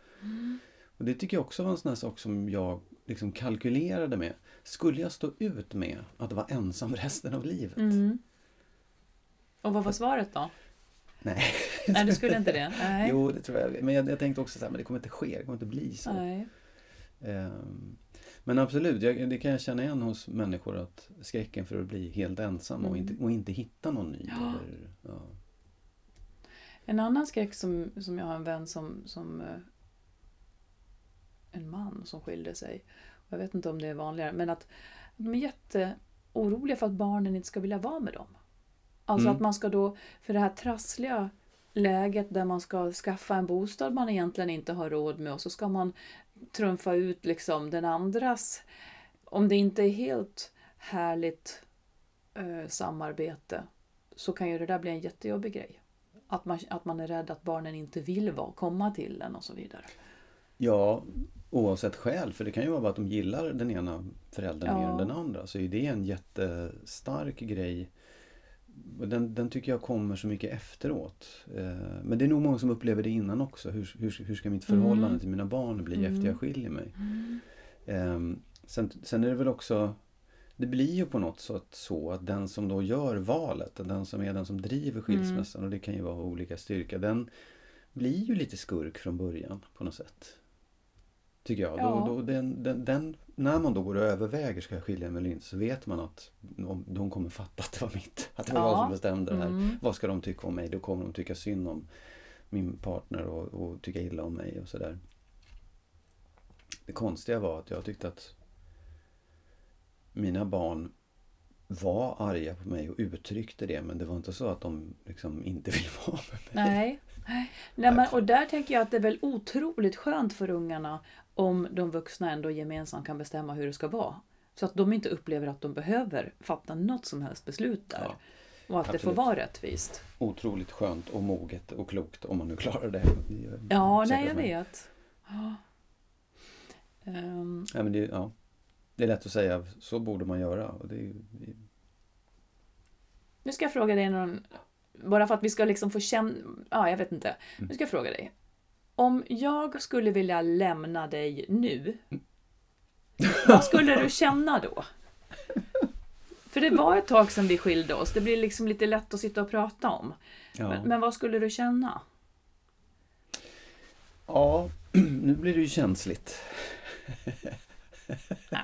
[SPEAKER 2] Och det tycker jag också var en sån här sak som jag liksom kalkylerade med. Skulle jag stå ut med att vara ensam resten av livet?
[SPEAKER 1] Mm. Och vad var svaret då?
[SPEAKER 2] Nej.
[SPEAKER 1] Nej, du skulle inte det? Nej.
[SPEAKER 2] Jo, det tror jag. Men jag, jag tänkte också så här, men det kommer inte ske. Det kommer inte bli så.
[SPEAKER 1] Nej.
[SPEAKER 2] Ehm, Men absolut, jag, det kan jag känna igen hos människor att skräcken för att bli helt ensam och,
[SPEAKER 1] Mm.
[SPEAKER 2] inte, och inte hitta någon ny.
[SPEAKER 1] Ja.
[SPEAKER 2] Eller, ja.
[SPEAKER 1] En annan skräck som, som jag har en vän som, som eh, en man som skilde sig. Jag vet inte om det är vanligare, men att de är jätteoroliga för att barnen inte ska vilja vara med dem. Alltså
[SPEAKER 2] Mm.
[SPEAKER 1] att man ska då, för det här trassliga läget där man ska skaffa en bostad man egentligen inte har råd med och så ska man trumfa ut liksom den andras, om det inte är helt härligt eh, samarbete så kan ju det där bli en jättejobbig grej. Att man, att man är rädd att barnen inte vill vara, komma till en och så vidare.
[SPEAKER 2] ja, oavsett skäl. För det kan ju vara bara att de gillar den ena föräldern
[SPEAKER 1] Ja.
[SPEAKER 2] mer än den andra. Så är det en jättestark grej. Den, den tycker jag kommer så mycket efteråt. Eh, Men det är nog många som upplever det innan också. Hur, hur, hur ska mitt förhållande
[SPEAKER 1] Mm.
[SPEAKER 2] till mina barn bli
[SPEAKER 1] Mm.
[SPEAKER 2] efter jag skiljer mig? Ehm, sen, sen är det väl också Det blir ju på något sätt så att den som då gör valet, den som är den som driver skilsmässan och det kan ju vara olika styrka, den blir ju lite skurk från början på något sätt. Tycker jag.
[SPEAKER 1] Ja.
[SPEAKER 2] Då, då, den, den, den, när man då går och överväger, ska jag skilja mig eller inte? Så vet man att de, de kommer fatta att det var mitt. Att det var
[SPEAKER 1] Ja.
[SPEAKER 2] jag som bestämde det här.
[SPEAKER 1] Mm.
[SPEAKER 2] Vad ska de tycka om mig? Då kommer de tycka synd om min partner och, och tycka illa om mig och sådär. Det konstiga var att jag tyckte att mina barn var arga på mig och uttryckte det men det var inte så att de liksom inte ville vara med mig.
[SPEAKER 1] Nej. Nej men, och där tänker jag att det är väl otroligt skönt för ungarna om de vuxna ändå gemensamt kan bestämma hur det ska vara. Så att de inte upplever att de behöver fatta något som helst beslut där.
[SPEAKER 2] Ja,
[SPEAKER 1] och att det får
[SPEAKER 2] absolut.
[SPEAKER 1] vara rättvist.
[SPEAKER 2] Otroligt skönt och moget och klokt om man nu klarar det.
[SPEAKER 1] Ja, nej jag vet. Ja. Ehm,
[SPEAKER 2] Ja, men det, ja. det är lätt att säga, så borde man göra. Och det, är det,
[SPEAKER 1] nu ska jag fråga dig någon... Bara för att vi ska liksom få känna... Ja, jag vet inte. Nu ska jag fråga dig. Om jag skulle vilja lämna dig nu. Vad skulle du känna då? För det var ett tag sedan vi skilde oss. Det blir liksom lite lätt att sitta och prata om.
[SPEAKER 2] ja.
[SPEAKER 1] Men, men vad skulle du känna?
[SPEAKER 2] ja, nu blir det ju känsligt.
[SPEAKER 1] Ja,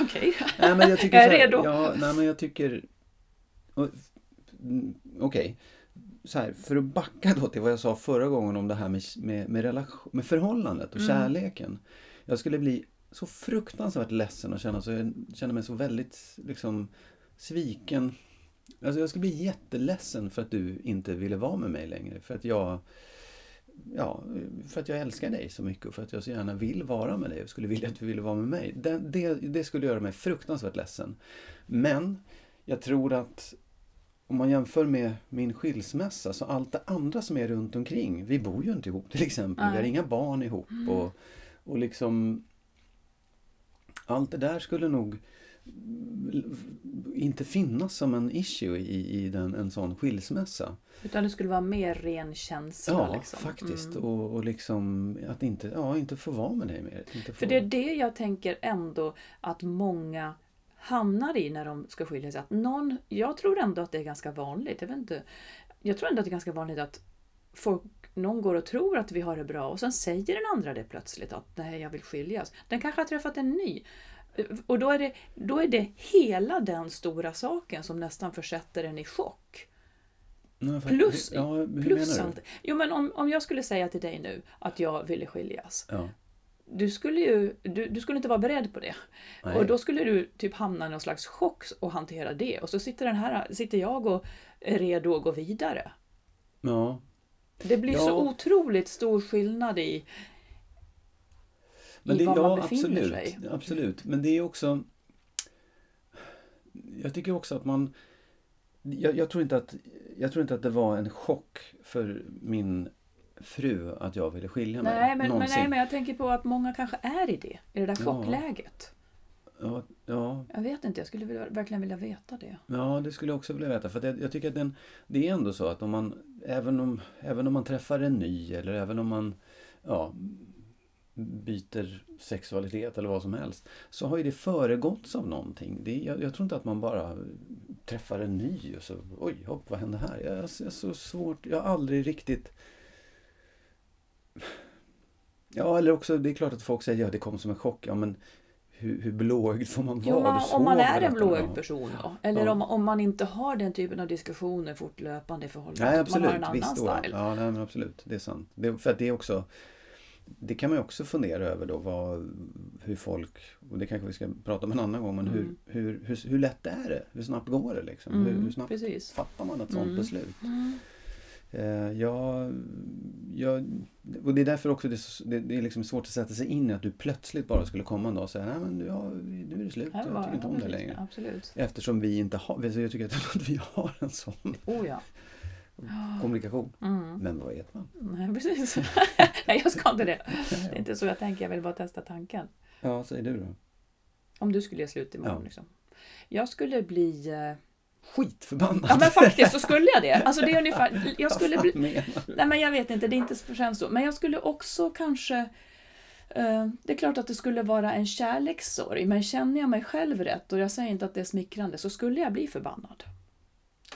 [SPEAKER 1] Okej.
[SPEAKER 2] Men jag
[SPEAKER 1] är
[SPEAKER 2] här,
[SPEAKER 1] redo.
[SPEAKER 2] Ja, nej, men jag tycker... mm, Okej. Så här, för att backa då till vad jag sa förra gången om det här med, med, med, relation, med förhållandet och
[SPEAKER 1] Mm.
[SPEAKER 2] kärleken. Jag skulle bli så fruktansvärt ledsen och känna, så, jag känner mig så väldigt liksom sviken. Alltså jag skulle bli jätteledsen för att du inte ville vara med mig längre. För att jag Ja, för att jag älskar dig så mycket och för att jag så gärna vill vara med dig och skulle vilja att du ville vara med mig. Det, det, det skulle göra mig fruktansvärt ledsen. Men jag tror att om man jämför med min skilsmässa så allt det andra som är runt omkring. Vi bor ju inte ihop till exempel. Vi har
[SPEAKER 1] Nej.
[SPEAKER 2] inga barn ihop och, och liksom allt det där skulle nog inte finnas som en issue i, i den, en sån skilsmässa.
[SPEAKER 1] Utan det skulle vara mer ren känsla.
[SPEAKER 2] Ja,
[SPEAKER 1] liksom.
[SPEAKER 2] faktiskt.
[SPEAKER 1] Mm.
[SPEAKER 2] Och, och liksom att inte, ja, inte få vara med dig mer. Inte få...
[SPEAKER 1] För det är det jag tänker ändå att många hamnar i när de ska skilja sig. Att någon, jag tror ändå att det är ganska vanligt. Jag, vet inte, jag tror ändå att det är ganska vanligt att folk, någon går och tror att vi har det bra och sen säger den andra det plötsligt att nej, jag vill skiljas. Den kanske har träffat en ny. Och då är, det, då är det hela den stora saken som nästan försätter en i chock.
[SPEAKER 2] Nej, för-
[SPEAKER 1] plus-
[SPEAKER 2] ja, hur
[SPEAKER 1] Plus
[SPEAKER 2] menar
[SPEAKER 1] allt.
[SPEAKER 2] du?
[SPEAKER 1] Jo men om, om jag skulle säga till dig nu att jag ville skiljas.
[SPEAKER 2] Ja,
[SPEAKER 1] Du skulle ju du, du skulle inte vara beredd på det.
[SPEAKER 2] nej.
[SPEAKER 1] Och då skulle du typ hamna i någon slags chock och hantera det. Och så sitter, den här, sitter jag och är redo att gå vidare.
[SPEAKER 2] ja.
[SPEAKER 1] Det blir
[SPEAKER 2] Ja.
[SPEAKER 1] så otroligt stor skillnad i,
[SPEAKER 2] Men
[SPEAKER 1] i
[SPEAKER 2] det,
[SPEAKER 1] var
[SPEAKER 2] ja,
[SPEAKER 1] man befinner
[SPEAKER 2] absolut,
[SPEAKER 1] sig.
[SPEAKER 2] absolut. Men det är också... Jag tycker också att man... Jag, jag, tror inte att, jag tror inte att det var en chock för min fru att jag ville skilja mig.
[SPEAKER 1] Nej men, men, nej, men jag tänker på att många kanske är i det. I det där chockläget.
[SPEAKER 2] Ja, ja,
[SPEAKER 1] Jag vet inte, jag skulle vilja, verkligen vilja veta det.
[SPEAKER 2] Ja, det skulle jag också vilja veta. För att jag, tycker att den, det är ändå så att om man, även om, även om man träffar en ny eller även om man ja, byter sexualitet eller vad som helst. Så har ju det föregåtts av någonting. Det, jag, jag tror inte att man bara träffar en ny och så, oj, hopp, vad hände här? Jag, jag, så svårt, jag har aldrig riktigt Ja, eller också, det är klart att folk säger ja, det kom som en chock. Ja, men hur, hur blåögd får man vara?
[SPEAKER 1] Jo, man, om man är en blåögd person då. Eller
[SPEAKER 2] Ja.
[SPEAKER 1] om, om man inte har den typen av diskussioner fortlöpande i förhållandet.
[SPEAKER 2] Nej, absolut.
[SPEAKER 1] Man har en annan
[SPEAKER 2] Visst,
[SPEAKER 1] style.
[SPEAKER 2] Ja, nej, men absolut. Det är sant. Det, för att det är också det kan man ju också fundera över då, vad, hur folk, och det kanske vi ska prata om en annan gång, men
[SPEAKER 1] Mm.
[SPEAKER 2] hur, hur, hur, hur lätt är det? Hur snabbt går det liksom? hur,
[SPEAKER 1] Mm,
[SPEAKER 2] hur snabbt
[SPEAKER 1] precis.
[SPEAKER 2] fattar man ett sånt
[SPEAKER 1] Mm.
[SPEAKER 2] beslut?
[SPEAKER 1] Mm.
[SPEAKER 2] Eh, jag, och det är därför också det, är så- det, det är liksom svårt att sätta sig in i att du plötsligt bara skulle komma en dag och säga nej men ja, nu är det slut, jag tycker inte
[SPEAKER 1] ja,
[SPEAKER 2] om det längre.
[SPEAKER 1] Absolut.
[SPEAKER 2] Eftersom vi inte har, så jag tycker att vi har en sån
[SPEAKER 1] Oh ja.
[SPEAKER 2] kommunikation.
[SPEAKER 1] Mm.
[SPEAKER 2] Men vad vet man?
[SPEAKER 1] Nej, precis. Nej, jag ska inte det. Det är inte så jag tänker. Jag vill bara testa tanken.
[SPEAKER 2] Ja, säg du då.
[SPEAKER 1] Om du skulle göra slut imorgon.
[SPEAKER 2] Ja.
[SPEAKER 1] Liksom. Jag skulle bli...
[SPEAKER 2] Skitförbannad!
[SPEAKER 1] Ja men faktiskt så skulle jag det. Alltså det är ungefär... Jag skulle bli... Nej men jag vet inte, det är inte främst så. Men jag skulle också kanske... eh, det är klart att det skulle vara en kärlekssorg, men känner jag mig själv rätt, och jag säger inte att det är smickrande, så skulle jag bli förbannad.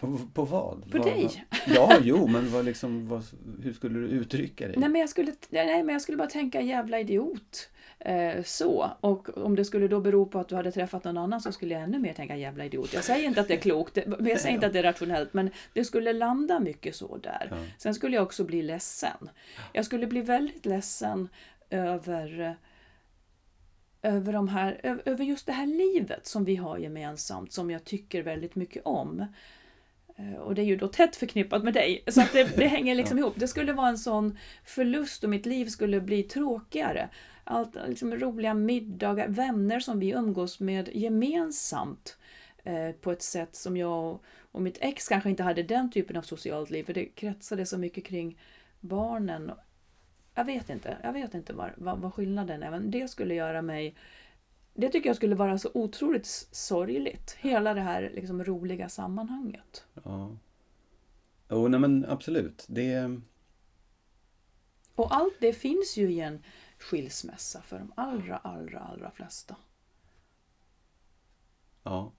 [SPEAKER 2] På, vad?
[SPEAKER 1] På
[SPEAKER 2] vad,
[SPEAKER 1] dig.
[SPEAKER 2] Ja, jo, men vad liksom, vad, hur skulle du uttrycka dig?
[SPEAKER 1] Nej men, jag skulle, nej, men jag skulle bara tänka jävla idiot. Eh, så. Och om det skulle då bero på att du hade träffat någon annan så skulle jag ännu mer tänka jävla idiot. Jag säger inte att det är klokt, jag säger inte att det är rationellt, men det skulle landa mycket så där.
[SPEAKER 2] Ja.
[SPEAKER 1] Sen skulle jag också bli ledsen. Jag skulle bli väldigt ledsen över över, de här, över just det här livet som vi har gemensamt, som jag tycker väldigt mycket om. Eh, och det är ju då tätt förknippat med dig, så det, det hänger liksom ihop. Det skulle vara en sån förlust och mitt liv skulle bli tråkigare. Allt, liksom roliga middagar, vänner som vi umgås med gemensamt eh, på ett sätt som jag och mitt ex kanske inte hade den typen av socialt liv, för det kretsade så mycket kring barnen. Jag vet inte, jag vet inte vad, vad, vad skillnaden är, men det skulle göra mig det tycker jag skulle vara så otroligt sorgligt. Hela det här liksom roliga sammanhanget.
[SPEAKER 2] Ja. Jo, nej men absolut. Det...
[SPEAKER 1] Och allt det finns ju i en skilsmässa för de allra, allra, allra flesta.
[SPEAKER 2] Ja.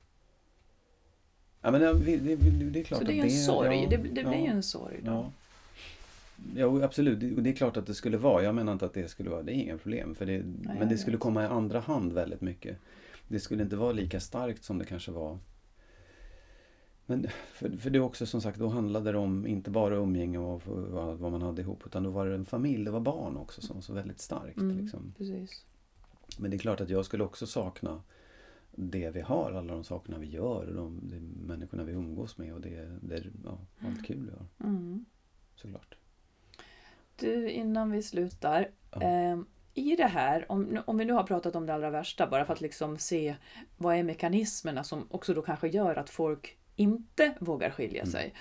[SPEAKER 2] Ja men det, det, det är klart
[SPEAKER 1] Så det är ju en sorg.
[SPEAKER 2] ja,
[SPEAKER 1] det, det
[SPEAKER 2] ja,
[SPEAKER 1] blir ju en sorg då.
[SPEAKER 2] Ja. Jo, absolut. Det- Och det är klart att det skulle vara. Jag menar inte att det skulle vara. Det är inga problem. För det, men
[SPEAKER 1] jag
[SPEAKER 2] det skulle komma i andra hand väldigt mycket. Det skulle inte vara lika starkt som det kanske var. Men för, för det är också som sagt, då handlade det om inte bara umgänge och vad, vad man hade ihop. Utan då var det en familj, det var barn också som var så väldigt starkt.
[SPEAKER 1] Mm,
[SPEAKER 2] Liksom.
[SPEAKER 1] precis.
[SPEAKER 2] Men det är klart att jag skulle också sakna det vi har, alla de sakerna vi gör och de, de människorna vi umgås med och det, det ja, allt kul vi har.
[SPEAKER 1] Mm.
[SPEAKER 2] Såklart.
[SPEAKER 1] Du, innan vi slutar.
[SPEAKER 2] Ja.
[SPEAKER 1] Eh, I det här, om, om vi nu har pratat om det allra värsta, bara för att liksom se vad är mekanismerna som också då kanske gör att folk inte vågar skilja
[SPEAKER 2] Mm.
[SPEAKER 1] sig.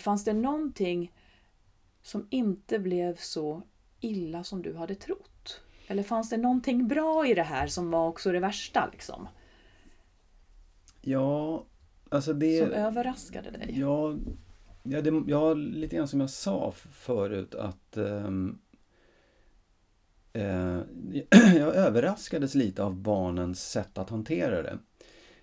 [SPEAKER 1] Fanns det någonting som inte blev så illa som du hade trott? Eller fanns det någonting bra i det här som var också det värsta liksom?
[SPEAKER 2] Ja, alltså det...
[SPEAKER 1] Som överraskade dig?
[SPEAKER 2] Ja, ja, det, ja, lite grann som jag sa förut att ehm, eh, jag överraskades lite av barnens sätt att hantera det.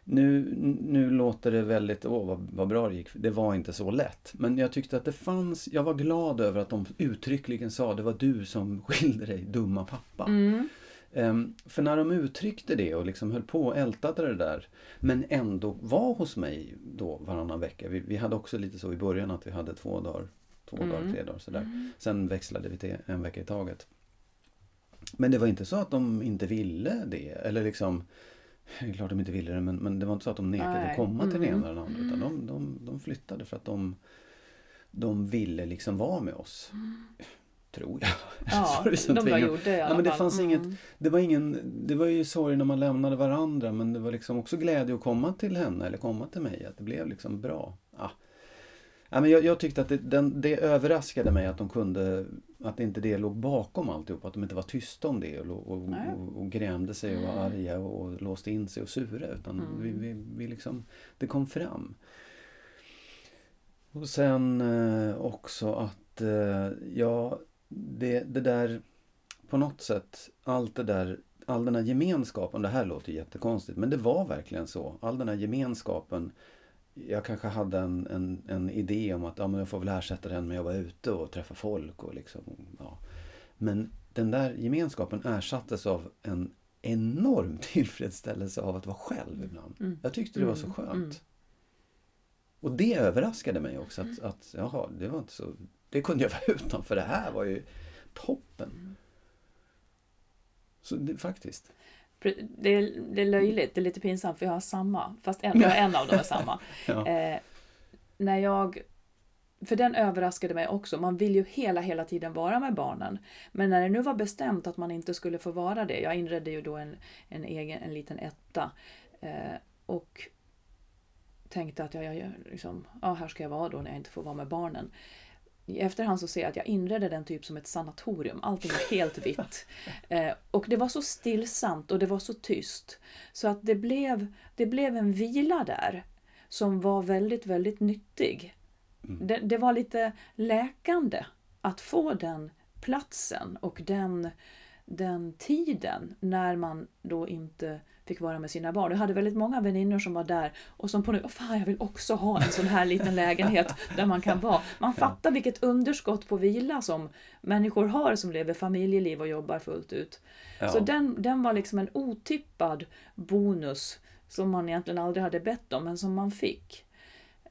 [SPEAKER 2] Nu, nu låter det väldigt, åh vad, vad bra det gick. Det var inte så lätt. Men jag tyckte att det fanns, jag var glad över att de uttryckligen sa det var du som skilde dig, dumma pappa.
[SPEAKER 1] Mm.
[SPEAKER 2] Ehm, för när de uttryckte det och liksom höll på och ältade det där men ändå var hos mig då varannan vecka. Vi, vi hade också lite så i början att vi hade två dagar, två
[SPEAKER 1] Mm.
[SPEAKER 2] dagar, tre dagar sådär. Sen växlade vi till en vecka i taget. Men det var inte så att de inte ville det eller liksom det är klart de inte ville det men, men det var inte så att de nekade
[SPEAKER 1] Nej.
[SPEAKER 2] att komma till det
[SPEAKER 1] Mm.
[SPEAKER 2] ena eller det andra utan de, de, de flyttade för att de de ville liksom vara med oss. Tror jag.
[SPEAKER 1] Ja, de bara gjorde det i alla
[SPEAKER 2] Ja, men det
[SPEAKER 1] fall.
[SPEAKER 2] fanns
[SPEAKER 1] Mm.
[SPEAKER 2] inget, det var ingen, det var ju sorg när man lämnade varandra men det var liksom också glädje att komma till henne eller komma till mig. Att det blev liksom bra. Ja. Men jag, jag tyckte att det, den, det överraskade mig att de kunde, att inte det låg bakom alltihop. Att de inte var tysta om det och, och, och, och grämde sig och var arga och, och låste in sig och sura. Utan
[SPEAKER 1] Mm.
[SPEAKER 2] vi, vi, vi liksom, det kom fram. Och sen eh, också att, eh, ja, det, det där på något sätt, allt det där, all den här gemenskapen, det här låter jättekonstigt, men det var verkligen så. All den här gemenskapen, jag kanske hade en, en, en idé om att ja, men jag får väl ersätta den med att vara ute och träffa folk och liksom, ja. Men den där gemenskapen ersattes av en enorm tillfredsställelse av att vara själv ibland.
[SPEAKER 1] Mm.
[SPEAKER 2] Jag tyckte det var så
[SPEAKER 1] Mm,
[SPEAKER 2] skönt.
[SPEAKER 1] mm.
[SPEAKER 2] Och det överraskade mig också att, att jaha, det var inte så, det kunde jag vara utan för det här var ju toppen. Så det, faktiskt.
[SPEAKER 1] Det är, det är löjligt, det är lite pinsamt för jag har samma, fast en, en av dem är samma.
[SPEAKER 2] Ja.
[SPEAKER 1] Eh, när jag, för den överraskade mig också, man vill ju hela, hela tiden vara med barnen. Men när det nu var bestämt att man inte skulle få vara det, jag inredde ju då en, en egen, en liten etta. Eh, och tänkte att jag, jag jag liksom, ja, här ska jag vara då när jag inte får vara med barnen. I efterhand så ser jag att jag inredde den typ som ett sanatorium. Allting var helt vitt. Eh, och det var så stillsamt och det var så tyst. Så att det blev, det blev en vila där som var väldigt, väldigt nyttig.
[SPEAKER 2] Mm.
[SPEAKER 1] Det, det var lite läkande att få den platsen och den, den tiden när man då inte fick vara med sina barn. Jag hade väldigt många väninnor som var där och som på nu, fan jag vill också ha en sån här liten lägenhet där man kan vara. Man fattar vilket underskott på vila som människor har som lever familjeliv och jobbar fullt ut.
[SPEAKER 2] Ja.
[SPEAKER 1] Så den, den var liksom en otippad bonus som man egentligen aldrig hade bett om men som man fick.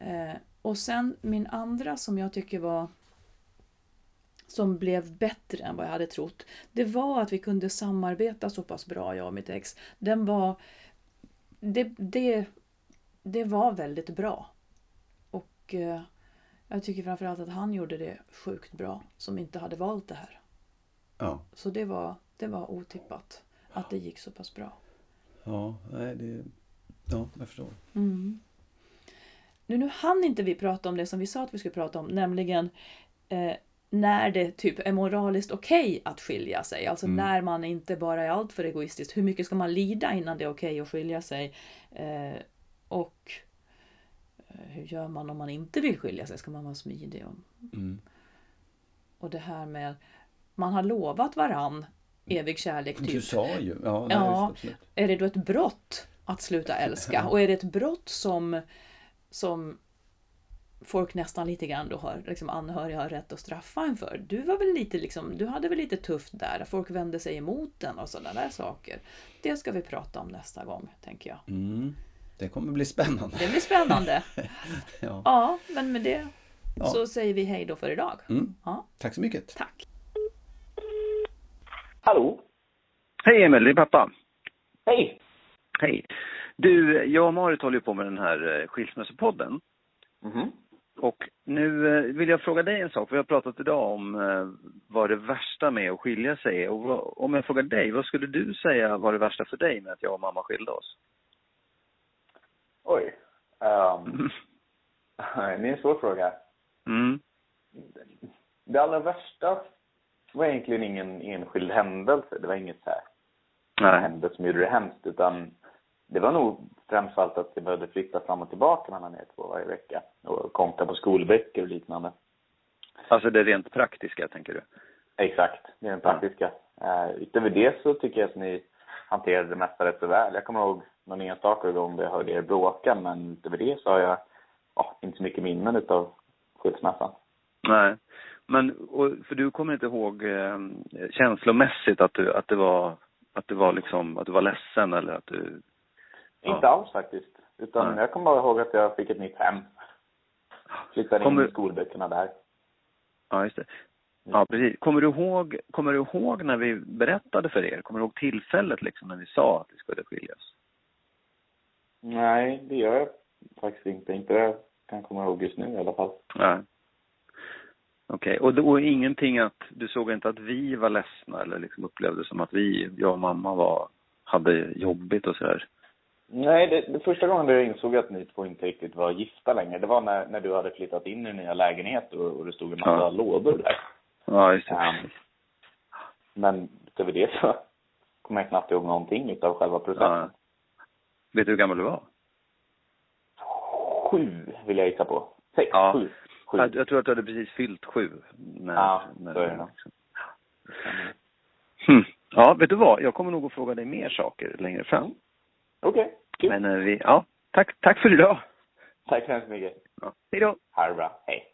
[SPEAKER 1] Eh, och sen min andra som jag tycker var som blev bättre än vad jag hade trott. Det var att vi kunde samarbeta så pass bra, jag och mitt ex. Den var... Det, det, det var väldigt bra. Och eh, jag tycker framförallt att han gjorde det sjukt bra, som inte hade valt det här.
[SPEAKER 2] Ja.
[SPEAKER 1] Så det var, det var otippat att det gick så pass bra.
[SPEAKER 2] Ja, nej, det... Ja, jag förstår.
[SPEAKER 1] Mm. Nu, nu hann inte vi prata om det som vi sa att vi skulle prata om, nämligen eh, när det typ är moraliskt okej att skilja sig. Alltså
[SPEAKER 2] Mm.
[SPEAKER 1] när man inte bara är alltför egoistisk. Hur mycket ska man lida innan det är okej att skilja sig? Eh, och eh, hur gör man om man inte vill skilja sig? Ska man vara smidig? Och,
[SPEAKER 2] Mm.
[SPEAKER 1] och det här med man har lovat varann evig kärlek.
[SPEAKER 2] Du
[SPEAKER 1] Typ.
[SPEAKER 2] sa ju. Ja, nej,
[SPEAKER 1] Ja.
[SPEAKER 2] absolut.
[SPEAKER 1] Är det då ett brott att sluta älska? Och är det ett brott som, som folk nästan lite grann då har, liksom anhöriga har rätt att straffa en för? Du var väl lite liksom, du hade väl lite tufft där, folk vände sig emot den och sådana där saker. Det ska vi prata om nästa gång, tänker jag.
[SPEAKER 2] Mm. Det kommer bli spännande.
[SPEAKER 1] Det blir spännande.
[SPEAKER 2] Ja.
[SPEAKER 1] Ja, men med det
[SPEAKER 2] Ja.
[SPEAKER 1] så säger vi hej då för idag.
[SPEAKER 2] Mm.
[SPEAKER 1] Ja,
[SPEAKER 2] Tack så mycket.
[SPEAKER 1] tack.
[SPEAKER 3] Hallå?
[SPEAKER 4] Hej Emil, det är pappa.
[SPEAKER 3] Hej!
[SPEAKER 4] Hej. Du, jag och Marit håller på med den här eh, skilsmässopodden.
[SPEAKER 3] Mhm.
[SPEAKER 4] Och nu eh, vill jag fråga dig en sak. Vi har pratat idag om eh, vad det värsta med att skilja sig är. Och om jag frågar dig, vad skulle du säga var det värsta för dig med att jag och mamma skilde oss?
[SPEAKER 3] Oj. Um, det är en svår fråga.
[SPEAKER 4] Mm.
[SPEAKER 3] Det allra värsta var egentligen ingen enskild händelse. Det var inget så här
[SPEAKER 4] Nej.
[SPEAKER 3] händelse som gjorde det hemskt. Utan det var nog främst allt att jag behövde flytta fram och tillbaka mellan er två varje vecka. Och konka på skolböcker och liknande.
[SPEAKER 4] Alltså det rent praktiska, tänker du?
[SPEAKER 3] Exakt, det är den praktiska. Uh, utöver det så tycker jag att ni hanterade det mesta rätt så väl. Jag kommer ihåg någon enstaka gång där jag hörde er bråka, men utöver det så har jag ja, inte så mycket minnen utav skilsmässan.
[SPEAKER 4] Nej. Men, och, för du kommer inte ihåg eh, känslomässigt att du, att det var, att du var liksom, att du var ledsen eller att du...
[SPEAKER 3] Inte alls faktiskt. Utan
[SPEAKER 4] Nej.
[SPEAKER 3] jag kommer bara ihåg att jag fick ett nytt hem. Flyttade
[SPEAKER 4] Kommer-
[SPEAKER 3] in i skolböckerna där.
[SPEAKER 4] Ja, just det. Ja, precis. Kommer du ihåg, kommer du ihåg när vi berättade för er? Kommer du ihåg tillfället liksom när vi sa att vi skulle skiljas?
[SPEAKER 3] Nej, det gör jag faktiskt inte. Inte det jag kan komma ihåg just nu i alla fall.
[SPEAKER 4] Nej. Okej, och, då- och ingenting att, du såg inte att vi var ledsna eller liksom upplevde som att vi, jag och mamma var, hade jobbigt och sådär?
[SPEAKER 3] Nej, det, det första gången jag insåg att ni två inte riktigt var gifta längre, det var när, när du hade flyttat in i nya lägenhet och, och det stod en massa
[SPEAKER 4] Ja.
[SPEAKER 3] lådor där.
[SPEAKER 4] Ja, just det.
[SPEAKER 3] Ja. Men utöver det så kommer jag knappt ihåg någonting utav själva processen.
[SPEAKER 4] Ja. Vet du hur gammal du var?
[SPEAKER 3] Sju vill jag gissa på. Sex,
[SPEAKER 4] Ja.
[SPEAKER 3] sju. Sju.
[SPEAKER 4] Jag, jag tror att du hade precis fyllt sju. När,
[SPEAKER 3] Ja,
[SPEAKER 4] när,
[SPEAKER 3] så är det nog.
[SPEAKER 4] liksom. Hm. Ja, vet du vad? Jag kommer nog att fråga dig mer saker längre fram.
[SPEAKER 3] Okej, kul.
[SPEAKER 4] Men eh, vi, ja, tack, tack för idag.
[SPEAKER 3] Tack så hemskt mycket.
[SPEAKER 4] Ja. Hej då.
[SPEAKER 3] Ha det bra. Hej.